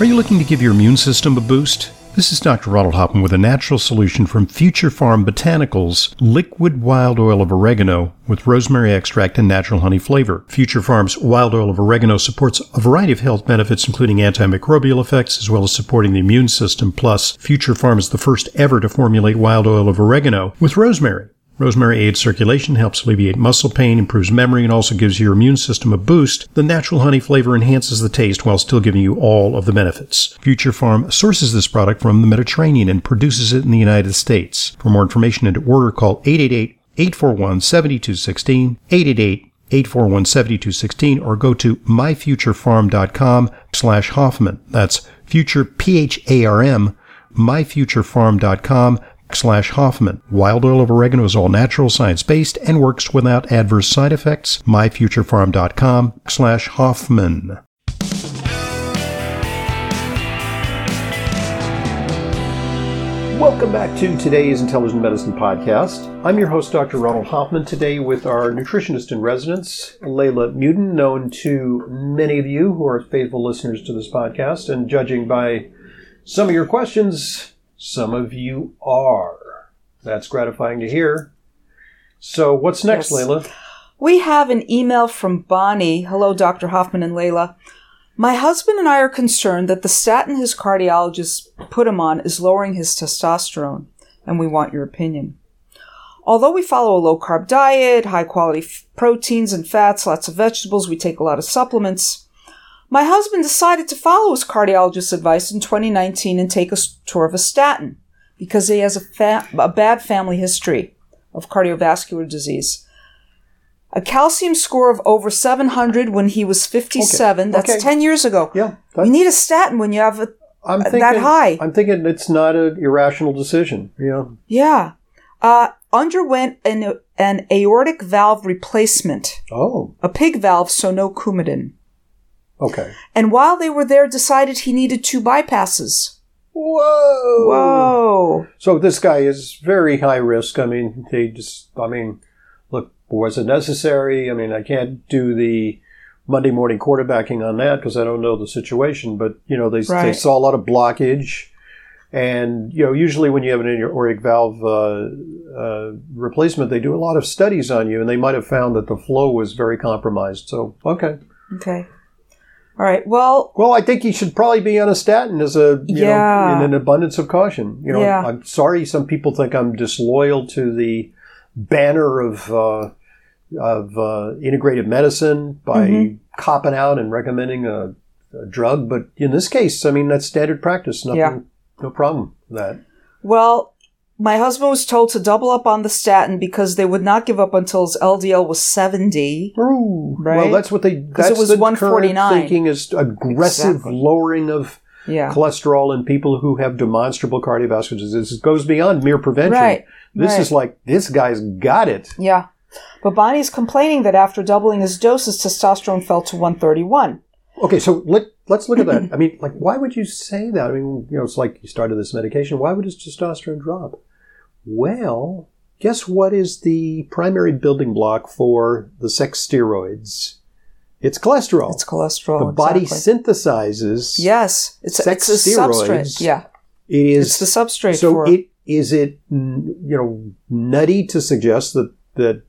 Are you looking to give your immune system a boost? This is Dr. Ronald Hoffman with a natural solution from Future Pharm Botanicals liquid wild oil of oregano with rosemary extract and natural honey flavor. Future Pharm's wild oil of oregano supports a variety of health benefits, including antimicrobial effects as well as supporting the immune system. Plus, Future Pharm is the first ever to formulate wild oil of oregano with rosemary. Rosemary aids circulation, helps alleviate muscle pain, improves memory, and also gives your immune system a boost. The natural honey flavor enhances the taste while still giving you all of the benefits. Future Pharm sources this product from the Mediterranean and produces it in the United States. For more information and to order, call 888 841 7216, 888 841 7216, or go to myfuturepharm.com slash Hoffman. That's future, P-H-A-R-M, myfuturepharm.com slash Hoffman. Wild oil of oregano is all natural, science-based, and works without adverse side effects. myfuturepharm.com slash Hoffman. Welcome back to today's Intelligent Medicine Podcast. I'm your host, Dr. Ronald Hoffman, today with our nutritionist in residence, Leyla Muedin, known to many of you who are faithful listeners to this podcast. And judging by some of your questions, some of you are. That's gratifying to hear. So, what's next, Yes. Leyla? We have an email from Bonnie. Hello, Dr. Hoffman and Leyla. My husband and I are concerned that the statin his cardiologist put him on is lowering his testosterone, and we want your opinion. Although we follow a low carb diet, high quality f- proteins and fats, lots of vegetables, we take a lot of supplements. My husband decided to follow his cardiologist's advice in 2019 and take a tour of a statin because he has a, fa- a bad family history of cardiovascular disease. A calcium score of over 700 when he was 57. That's Okay. 10 years ago. Yeah, You need a statin when you have a. I'm that thinking, high. I'm thinking it's not an irrational decision. Know, Yeah. Uh, underwent an, an aortic valve replacement, oh, a pig valve, so no Coumadin. Okay. And while they were there, decided he needed two bypasses. Whoa, Whoa. So this guy is very high risk. I mean, they just, I mean, look, was it necessary? I mean, I can't do the Monday morning quarterbacking on that because I don't know the situation. But you know, they they saw a lot of blockage, and you know, usually when you have an aortic valve uh, uh, replacement, they do a lot of studies on you, and they might have found that the flow was very compromised. So, okay. Okay. All right. Well, Well, I think he should probably be on a statin as a you Yeah. know in an abundance of caution. You know, Yeah. I'm sorry some people think I'm disloyal to the banner of uh, of uh, integrative medicine by Mm-hmm. copping out and recommending a, a drug, but in this case, I mean that's standard practice. Nothing, Yeah. no problem with that. well, my husband was told to double up on the statin because they would not give up until his LDL was 70. Ooh, Right? Well, that's what they. That's it was the current 149. Thinking is aggressive Exactly. lowering of Yeah. cholesterol in people who have demonstrable cardiovascular disease. It goes beyond mere prevention. Right. This right. is like this guy's got it. Yeah. But Bonnie's complaining that after doubling his dose, his testosterone fell to 131. Okay, so let let's look at that. I mean, like, why would you say that? I mean, you know, it's like you started this medication. Why would his testosterone drop? Well, guess what is the primary building block for the sex steroids? It's cholesterol. It's cholesterol. the body exactly. synthesizes. Yes. It's, sex it's a steroids. substrate. Yeah. it is It's the substrate so for it is it you know nutty to suggest that that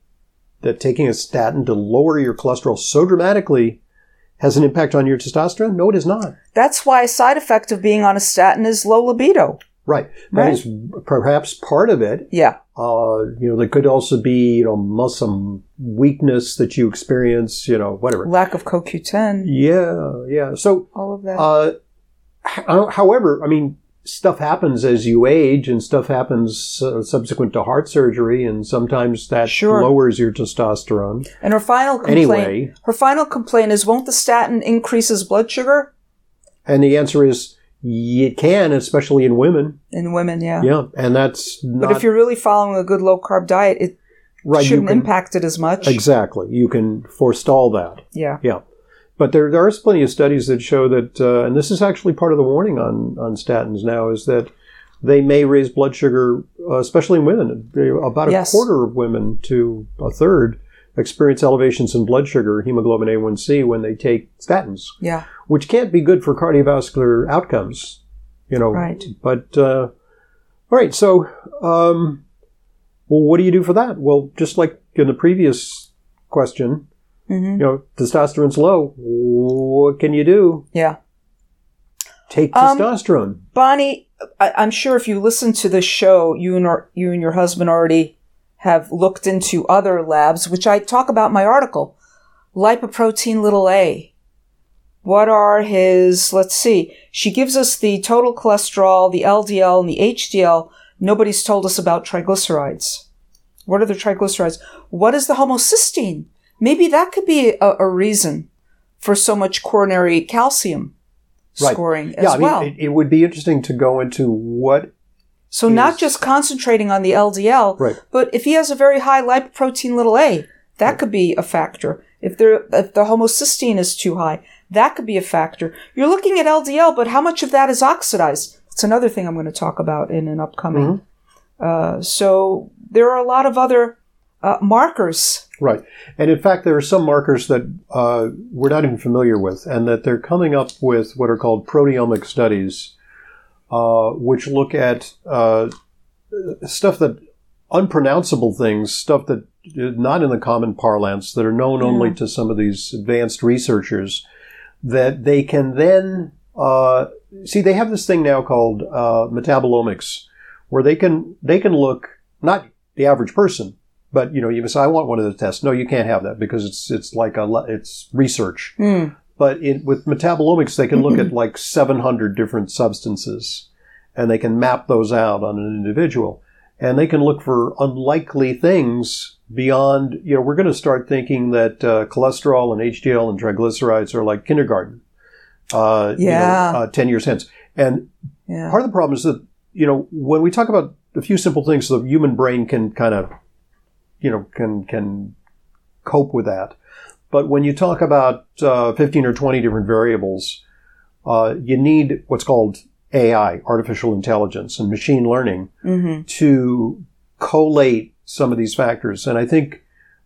that taking a statin to lower your cholesterol so dramatically has an impact on your testosterone? No, it is not. That's why a side effect of being on a statin is low libido. Right. That Right. is perhaps part of it. Yeah. Uh, you know, there could also be you know muscle weakness that you experience. You know, whatever. Lack of CoQ10. Yeah, yeah. So All of that. Uh, h- however, I mean, stuff happens as you age, and stuff happens uh, subsequent to heart surgery, and sometimes that Sure. lowers your testosterone. and her final complaint. Anyway. Her final complaint is, won't the statin increase his blood sugar And the answer is, it can, especially in women. in women? Yeah. Yeah, and that's not But if you're really following a good low carb diet, it right. Shouldn't can, impact it as much. exactly. You can forestall that. Yeah. Yeah. But there, there are plenty of studies that show that, uh, and this is actually part of the warning on, on statins now, is that they may raise blood sugar, uh, especially in women. About a Yes. quarter of women to a third experience elevations in blood sugar, hemoglobin A1C, when they take statins, Yeah. which can't be good for cardiovascular outcomes. You know, Right. But uh, all right, so um, well, what do you do for that? Well, just like in the previous question, hmm you know, testosterone's low. What can you do? Yeah. Take Um, testosterone. Bonnie, I, I'm sure if you listen to this show, you and you and your husband already have looked into other labs, which I talk about in my article. Lipoprotein little a. What are his? Let's see. She gives us the total cholesterol, the LDL, and the HDL. Nobody's told us about triglycerides. What are the triglycerides? What is the homocysteine? Maybe that could be a, a reason for so much coronary calcium Right. scoring as Yeah, I mean, well. it, it would be interesting to go into what. So not is- just concentrating on the LDL, Right. but if he has a very high lipoprotein little a, that could be a factor. If there if the homocysteine is too high, that could be a factor. You're looking at LDL, but how much of that is oxidized? It's another thing I'm going to talk about in an upcoming. Uh, so there are a lot of other uh, markers. Right. And in fact, there are some markers that uh, we're not even familiar with, and that they're coming up with what are called proteomic studies, uh, which look at uh, stuff that unpronounceable things, stuff that not in the common parlance, that are known only to some of these advanced researchers, that they can then uh, see. They have this thing now called uh, metabolomics, where they can they can look not the average person, but you know, you say, "I want one of those tests." No, you can't have that because it's it's like a it's research. Hmm. But in, with metabolomics, they can look at like 700 different substances, and they can map those out on an individual, and they can look for unlikely things beyond. You know, we're going to start thinking that uh, cholesterol and HDL and triglycerides are like kindergarten. Uh, you know, Yeah. uh, 10 years hence, and Yeah. part of the problem is that you know when we talk about a few simple things the human brain can kind of you know can can cope with that but when you talk about uh, 15 or 20 different variables uh, you need what's called ai artificial intelligence and machine learning hmm to collate some of these factors. And I think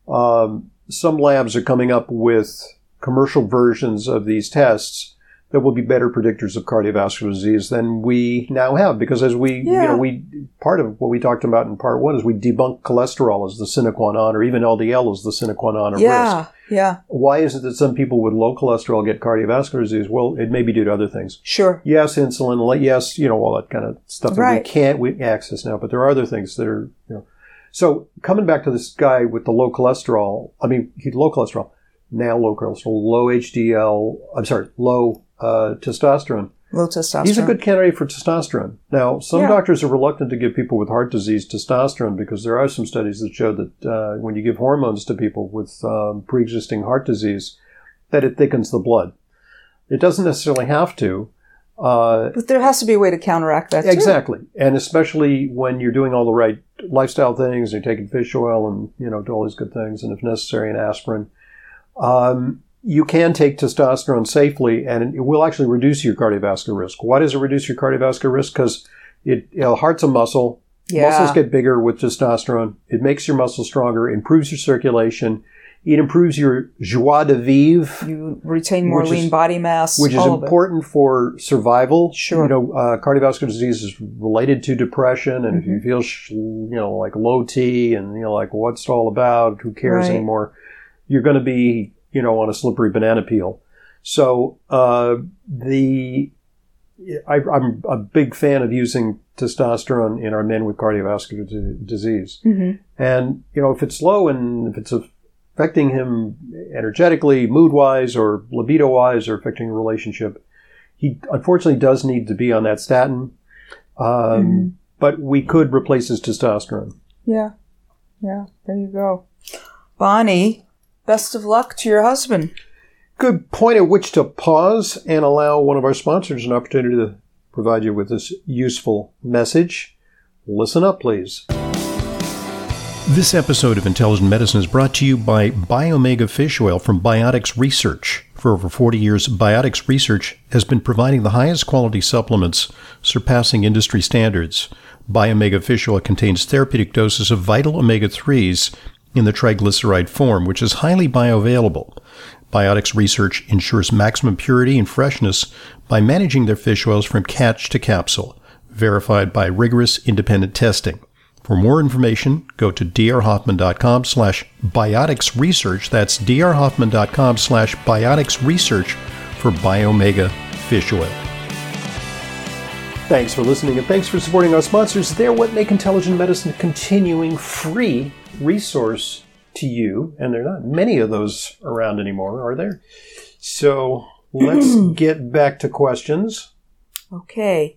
um, some labs are coming up with commercial versions of these tests that will be better predictors of cardiovascular disease than we now have. Because as we, you know, we part of what we talked about in part one is we debunk cholesterol as the sine qua non, or even LDL as the sine qua non of risk. Yeah. Yeah. Why is it that some people with low cholesterol get cardiovascular disease? Well, it may be due to other things Sure. yes, insulin, yes, you know, all that kind of stuff that Right. we can't we access now, but there are other things that are, you know. So coming back to this guy with the low cholesterol, I mean, low cholesterol, now low cholesterol, low HDL, I'm sorry, low uh, testosterone. Low testosterone. He's a good candidate for testosterone. Now, some Yeah. doctors are reluctant to give people with heart disease testosterone because there are some studies that show that uh, when you give hormones to people with um, pre-existing heart disease, that it thickens the blood. It doesn't necessarily have to. Uh, But there has to be a way to counteract that too. Exactly, and especially when you're doing all the right lifestyle things, you're taking fish oil and you know do all these good things, and if necessary, an aspirin. Um, you can take testosterone safely, and it will actually reduce your cardiovascular risk. Why does it reduce your cardiovascular risk? Because it you know, heart's a muscle. Yeah. Muscles get bigger with testosterone. It makes your muscles stronger, improves your circulation. It improves your joie de vivre You retain more lean is- body mass. which is important for survival. Sure. You know, uh, cardiovascular disease is related to depression, and if Mm-hmm. you feel, sh- you know, like low T, and you know, like what's it all about? Who cares Right. anymore? You're going to be, you know, on a slippery banana peel. So uh, the I, I'm a big fan of using testosterone in our men with cardiovascular di- disease. Mhm. And, you know, if it's low and if it's affecting him energetically, mood wise, or libido wise, or affecting a relationship, he unfortunately does need to be on that statin. Um, Mhm. But we could replace his testosterone. Yeah. Yeah. There you go. Bonnie, best of luck to your husband. Good point at which to pause and allow one of our sponsors an opportunity to provide you with this useful message. Listen up, please. This episode of Intelligent Medicine is brought to you by Biomega Fish Oil from Biotics Research. For over 40 years, Biotics Research has been providing the highest quality supplements, surpassing industry standards. Biomega Fish Oil contains therapeutic doses of vital omega 3s in the triglyceride form, which is highly bioavailable. Biotics Research ensures maximum purity and freshness by managing their fish oils from catch to capsule, verified by rigorous independent testing. For more information, go to drhoffman.com slash biotics research. That's drhoffman.com slash biotics research for Biomega fish oil. Thanks for listening and thanks for supporting our sponsors. They're what make intelligent medicine a continuing free resource to you. And there are not many of those around anymore, are there? So let's get back to questions. Okay.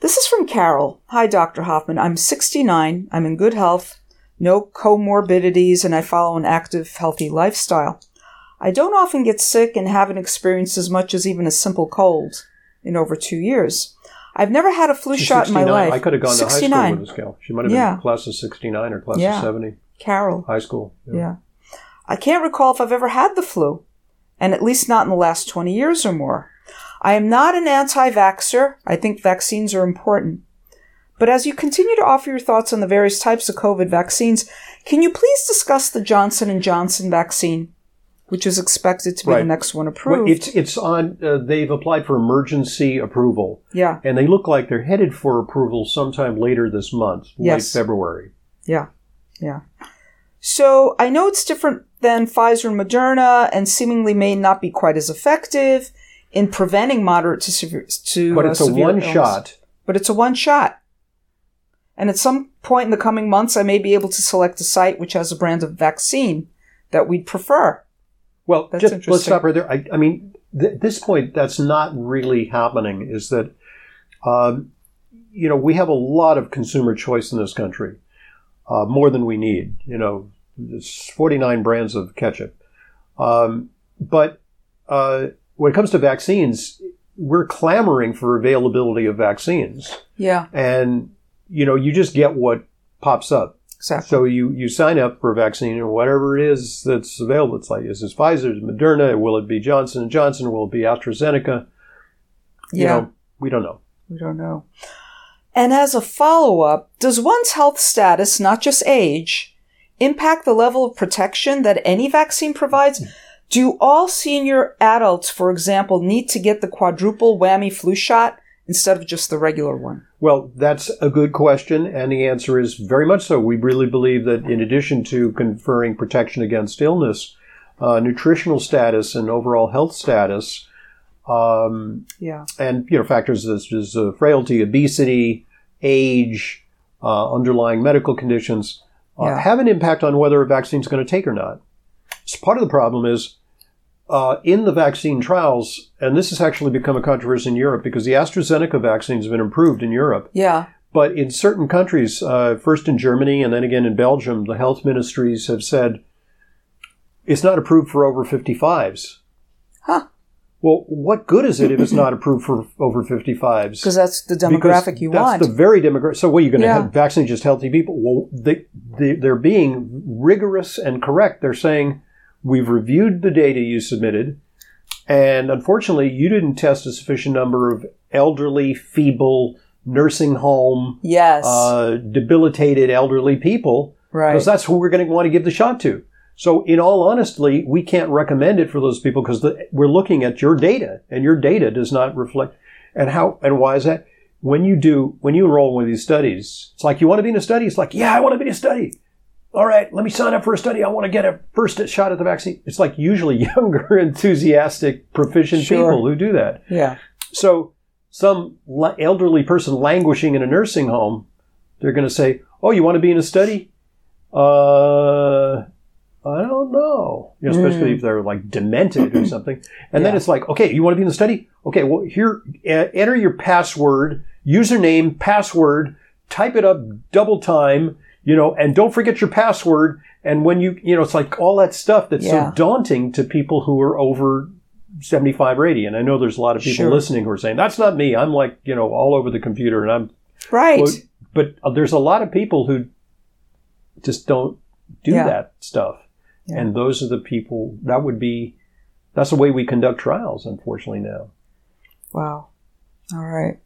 This is from Carol. Hi, Dr. Hoffman. I'm 69. I'm in good health, no comorbidities, and I follow an active, healthy lifestyle. I don't often get sick and haven't experienced as much as even a simple cold in over two years. I've never had a flu She's shot in my life. I could have gone 69. to high school with this gal. She might have Yeah. been class of 69 or class Yeah. of 70. Carol. High school. Yeah. I can't recall if I've ever had the flu, and at least not in the last 20 years or more. I am not an anti vaxxer. I think vaccines are important. But as you continue to offer your thoughts on the various types of COVID vaccines, can you please discuss the Johnson & Johnson vaccine, which is expected to be Right. the next one Well, approved? it's it's on. Uh, they've applied for emergency approval, yeah, and they look like they're headed for approval sometime later this month, Yes. late February. yeah, yeah. So I know it's different than Pfizer and Moderna, and seemingly may not be quite as effective in preventing moderate to severe to But uh, it's a severe one illness. shot. but it's a one shot. And at some point in the coming months, I may be able to select a site which has a brand of vaccine that we'd prefer. Well, That's just let's stop right there. I, I mean, th- at this point, that's not really happening. Is that, um, you know, we have a lot of consumer choice in this country, uh, more than we need. You know, there's 49 brands of ketchup. Um, but uh, when it comes to vaccines, we're clamoring for availability of vaccines, Yeah, and you know, you just get what pops up. Exactly. So you, you sign up for a vaccine or whatever it is that's available. It's like is this Pfizer, is it Moderna? Will it be Johnson and Johnson? Will it be AstraZeneca? You yeah, know, we don't know. we don't know. And as a follow up, does one's health status, not just age, impact the level of protection that any vaccine provides? Do all senior adults, for example, need to get the quadruple whammy flu shot instead of just the regular one? Well, that's a good question, and the answer is very much so. We really believe that in addition to conferring protection against illness, uh, nutritional status and overall health status, um, Yeah. and you know factors such as uh, frailty, obesity, age, uh, underlying medical conditions uh, Yeah. have an impact on whether a vaccine is going to take or not. So part of the problem is uh, in the vaccine trials, and this has actually become a controversy in Europe because the AstraZeneca vaccine has been improved in Europe, Yeah. but in certain countries, uh, first in Germany and then again in Belgium, the health ministries have said it's not approved for over 55s. Huh. Well, what good is it if it's not approved for over 55s? Because that's the Because demographic you that's want. That's the very demographic. So, what are you going to Yeah. have vaccinate just healthy people? Well, they, they they're being rigorous and correct. They're saying we've reviewed the data you submitted, and unfortunately, you didn't test a sufficient number of elderly, feeble, nursing home, yes. uh, debilitated elderly people, right. because that's who we're going to want to give the shot to. So, in all honesty, we can't recommend it for those people because we're looking at your data, and your data does not reflect. And how and why is that? When you do, when you enroll in one of these studies, it's like you want to be in a study. It's like, yeah, I want to be in a study. All right, let me sign up for a study. I want to get a first shot at the vaccine. It's like usually younger, enthusiastic, proficient Sure. people who do that. yeah. So, some elderly person languishing in a nursing home, they're going to say, "Oh, you want to be in a study?" Uh, I don't know. You know, especially Mm. if they're like demented or something. And then it's like, okay, you want to be in the study? Okay, well, here, enter your password, username, password, type it up double time, you know, and don't forget your password. And when you, you know, it's like all that stuff that's Yeah. so daunting to people who are over 75 or 80. And I know there's a lot of people Sure. listening who are saying, that's not me. I'm like, you know, all over the computer and I'm, Right. well, but uh, there's a lot of people who just don't do Yeah. that stuff. Yeah. And those are the people that would be, that's the way we conduct trials, unfortunately, now. wow. All right.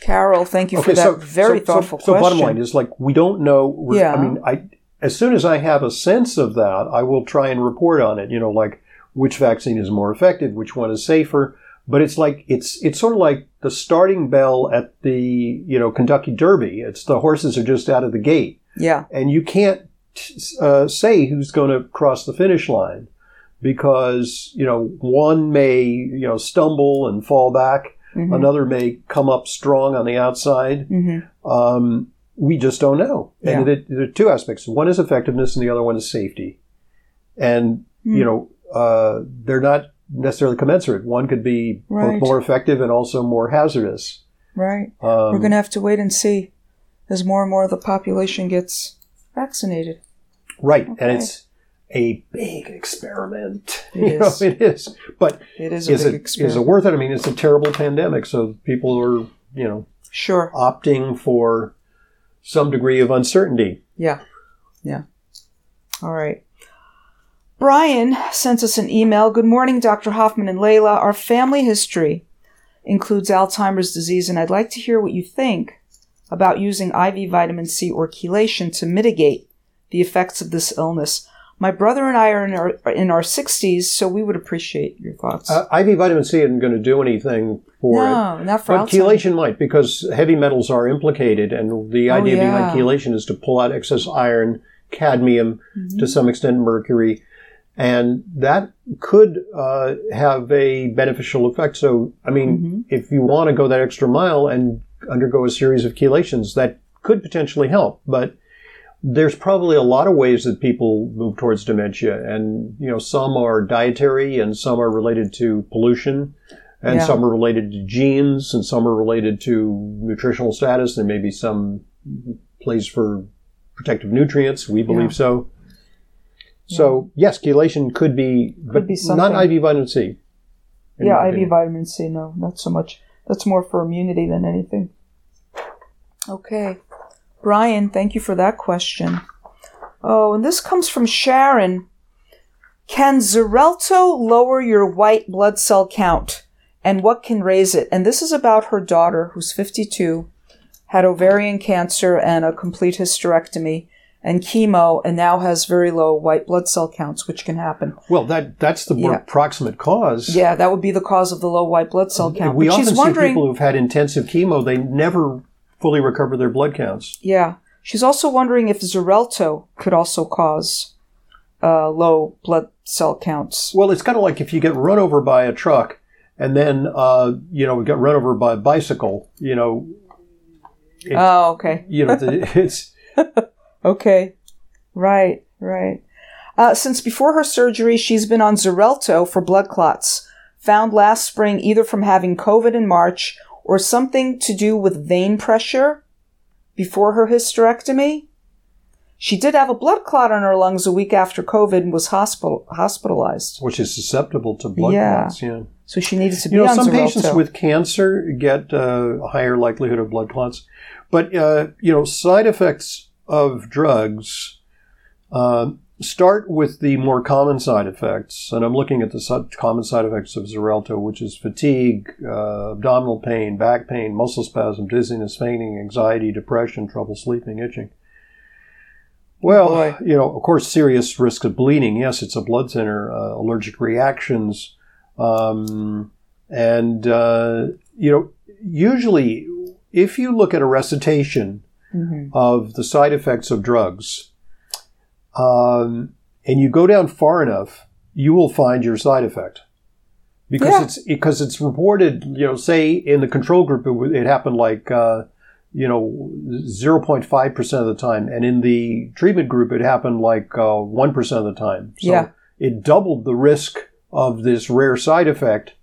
Carol, thank you for Okay, that so very so- thoughtful so, so question. bottom line is like we don't know. Yeah. I mean, I as soon as I have a sense of that, I will try and report on it. You know, like which vaccine is more effective, which one is safer. But it's like it's it's sort of like the starting bell at the you know Kentucky Derby. It's the horses are just out of the gate. Yeah. And you can't uh, say who's going to cross the finish line because you know one may you know stumble and fall back, mm-hmm. another may come up strong on the outside. Mm-hmm. Um, we just don't know. Yeah. And it, there are two aspects. One is effectiveness, and the other one is safety. And mm. you know uh, they're not necessarily commensurate. One could be right. both more effective and also more hazardous. Right. Um, We're going to have to wait and see as more and more of the population gets vaccinated. Right, okay. and it's a big experiment. It you is. Know, it is. But it is a is big it, experiment. Is it worth it? I mean, it's a terrible pandemic, so people are, you know, sure opting for some degree of uncertainty. Yeah. Yeah. All right. Brian sent us an email. Good morning, Dr. Hoffman and Leyla. Our family history includes Alzheimer's disease, and I'd like to hear what you think about using IV vitamin C or chelation to mitigate the effects of this illness. My brother and I are in our in our 60s, so we would appreciate your thoughts. Uh, IV vitamin C isn't going to do anything for no, it. not for but chelation might, because heavy metals are implicated, and the oh, idea yeah. behind chelation is to pull out excess iron, cadmium, mm-hmm. to some extent mercury, and that could uh, have a beneficial effect. So, I mean, mm-hmm. if you want to go that extra mile and undergo a series of chelations, that could potentially help, but there's probably a lot of ways that people move towards dementia and you know some are dietary and some are related to pollution and yeah. some are related to genes and some are related to nutritional status. There may be some place for protective nutrients. We believe yeah. so so yes chelation could be could but be not iv vitamin c yeah iv opinion. vitamin c no not so much. That's more for immunity than anything. Okay Brian, thank you for that question. Oh, and this comes from Sharon. Can Xarelto lower your white blood cell count? And what can raise it? And this is about her daughter, who's 52, had ovarian cancer and a complete hysterectomy and chemo, and now has very low white blood cell counts, which can happen. Well, that that's the more yeah. proximate cause. Yeah, that would be the cause of the low white blood cell count. We but often see people who've had intensive chemo; they never fully recover their blood counts. Yeah. She's also wondering if Xarelto could also cause uh, low blood cell counts. Well, it's kind of like if you get run over by a truck and then, uh, you know, get run over by a bicycle, you know. It, oh, okay. you know, it's. okay. Right, right. Uh, since before her surgery, she's been on Xarelto for blood clots, found last spring either from having COVID in March or something to do with vein pressure before her hysterectomy. She did have a blood clot on her lungs a week after COVID and was hospital hospitalized. Which is susceptible to blood yeah. clots, yeah. So she needed to be you know, on some Xarelto. patients with cancer get uh, a higher likelihood of blood clots, but uh, you know side effects of drugs. Uh, start with the more common side effects, and I'm looking at the common side effects of Xarelto, which is fatigue, uh, abdominal pain, back pain, muscle spasm, dizziness, fainting, anxiety, depression, trouble sleeping, itching. Well, Boy. you know, of course, serious risk of bleeding. Yes, it's a blood thinner. Uh, allergic reactions, um, and uh, you know, usually, if you look at a recitation mm-hmm. of the side effects of drugs, um, and you go down far enough, you will find your side effect because yeah. it's because it's reported. You know, say in the control group, it, it happened like uh, you know zero point five percent of the time, and in the treatment group, it happened like uh, one of the time. So yeah. it doubled the risk of this rare side effect.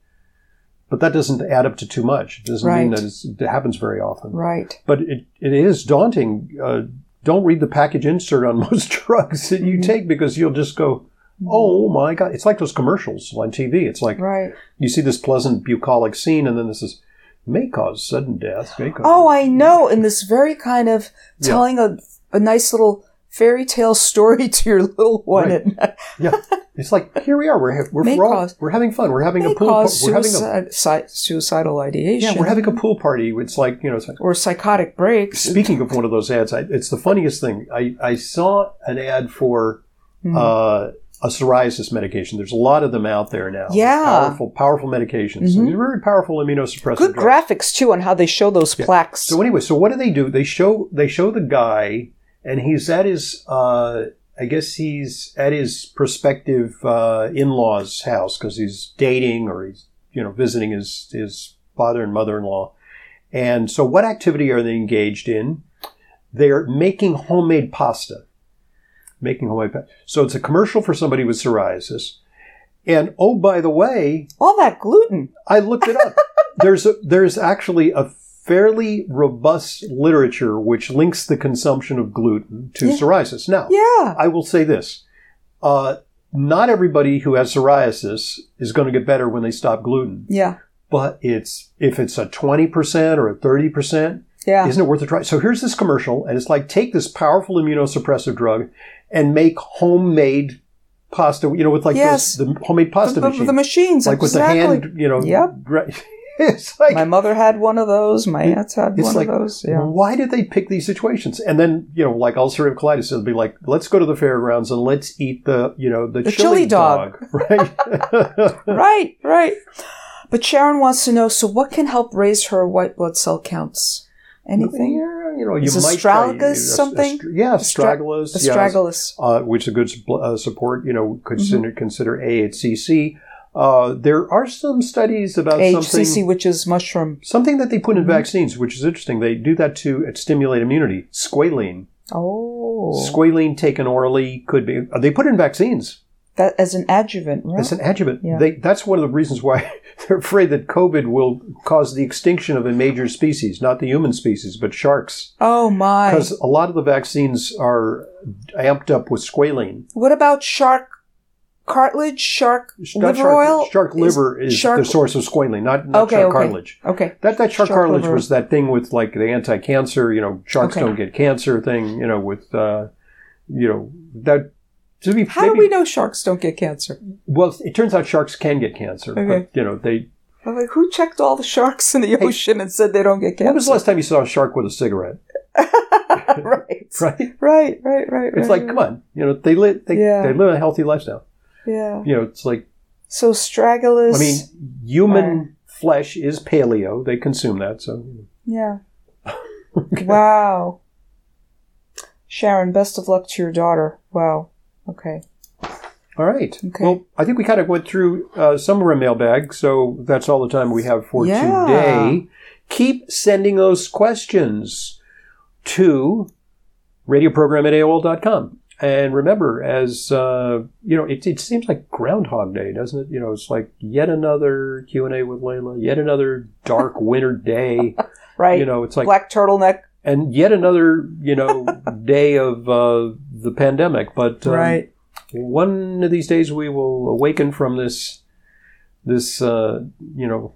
But that doesn't add up to too much. It doesn't right. mean that it happens very often. Right. But it, it is daunting uh, don't read the package insert on most drugs that you mm-hmm. take because you'll just go, oh my god! It's like those commercials on TV. It's like right. you see this pleasant bucolic scene, and then this is may cause sudden death. May cause oh, I know. In this very kind of telling yeah. a a nice little fairy tale story to your little one. Right. Yeah, it's like here we are. We're ha- we're all, cause- we're having fun. We're having a pool. cause we're having a suicide, suicidal ideation. yeah. We're having a pool party. It's like you know. It's like, or psychotic breaks. speaking of one of those ads, I, it's the funniest thing. I I saw an ad for Mhm. uh, a psoriasis medication. There's a lot of them out there now. Yeah. powerful powerful medications. Mhm. They're very powerful immunosuppressive. Good drugs. graphics too on how they show those Yeah. plaques. So anyway, so what do they do? They show they show the guy, and he's at his uh, I guess he's at his prospective uh, in law's house because he's dating or he's you know visiting his his father and mother in law. And so, what activity are they engaged in? They're making homemade pasta. Making homemade pasta. So it's a commercial for somebody with psoriasis. And oh, by the way, All that gluten. I looked it up. there's a, there's actually a fairly robust literature which links the consumption of gluten to Yeah. psoriasis. Now, Yeah. I will say this: uh, not everybody who has psoriasis is going to get better when they stop gluten. Yeah. But it's if it's a twenty percent or a thirty percent, Yeah. isn't it worth a try? So here's this commercial, and it's like take this powerful immunosuppressive drug and make homemade pasta. You know, with like Yes. those, the homemade pasta the, the, machines the machines. like exactly. with the hand, you know. Yep. It's like, My mother had one of those. My aunt's had one like, of those. Yeah. why did they pick these situations? And then, you know, like ulcerative colitis, it'll be like, let's go to the fairgrounds and let's eat the, you know, the, The chili, chili dog. dog. right? right, right. But Sharon wants to know. So, what can help raise her white blood cell counts? Anything? Yeah, you know, you Is might try- astragalus ast- something? ast- yeah, Astra- astragalus. yes. Astragalus. uh, which is a good uh, support. You know, consider Mm-hmm. consider AHCC. Uh, there are some studies about HCC, something which is mushroom. something that they put in Mm-hmm. vaccines, which is interesting. They do that to stimulate immunity. Squalene, Oh, squalene taken orally could be. uh, They put it in vaccines. that as an adjuvant, right? It's an adjuvant. Yeah. They, that's one of the reasons why they're afraid that COVID will cause the extinction of a major species, not the human species, but sharks. oh my! Because a lot of the vaccines are amped up with squalene. What about shark cartilage? Shark Not liver shark, oil? Shark liver is, shark- the source of squalene, not, not Okay, shark okay. cartilage. Okay. That that shark, Shark cartilage liver. was that thing with like the anti-cancer, you know, sharks Okay. don't get cancer thing, you know, with uh, you know that. To be, How do we know sharks don't get cancer? Well, it turns out sharks can get cancer, Okay. but you know they. I'm like, who checked all the sharks in the ocean and said they don't get cancer? When was the last time you saw a shark with a cigarette? right. Right? Right, right, right. It's right, like, come on, you know, they live they, Yeah. they live a healthy lifestyle. Yeah. You know, it's like So stragglers. I mean, human flesh is paleo; they consume that. So, yeah. Wow. Sharon, best of luck to your daughter. Wow. Okay. all right. Okay. Well, I think we kind of went through uh, some of our mailbag, so that's all the time we have for Yeah. today. Keep sending those questions to radioprogram at AOL.com. And remember, as uh, you know, it, it seems like Groundhog Day, doesn't it? You know, it's like yet another Q and A with Leyla, yet another dark winter day. Right. You know, it's like Black turtleneck. and yet another you know day of uh, the pandemic. But um, right. one of these days we will awaken from this this uh, you know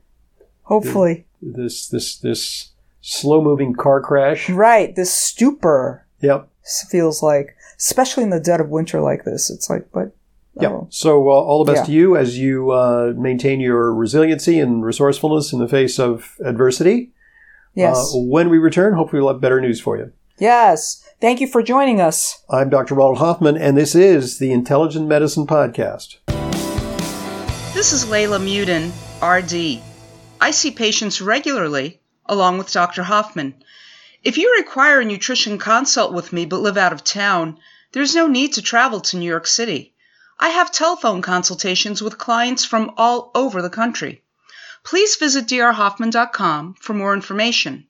Hopefully. this this this slow moving car crash. Right. This stupor Yep. feels like, especially in the dead of winter like this. It's like, but. Yep. oh. So uh, all the best Yeah. to you as you uh, maintain your resiliency and resourcefulness in the face of adversity. Yes. Uh, when we return, hopefully we'll have better news for you. yes. Thank you for joining us. I'm Dr. Ronald Hoffman, and this is the Intelligent Medicine Podcast. This is Leyla Muedin, RD. I see patients regularly, along with Dr. Hoffman. If you require a nutrition consult with me but live out of town, there's no need to travel to New York City. I have telephone consultations with clients from all over the country. Please visit drhoffman.com for more information.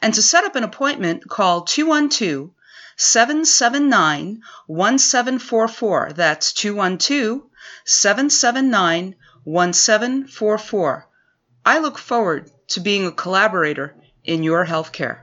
And to set up an appointment, call 212 779 1744. That's 212 779 1744. I look forward to being a collaborator in your healthcare.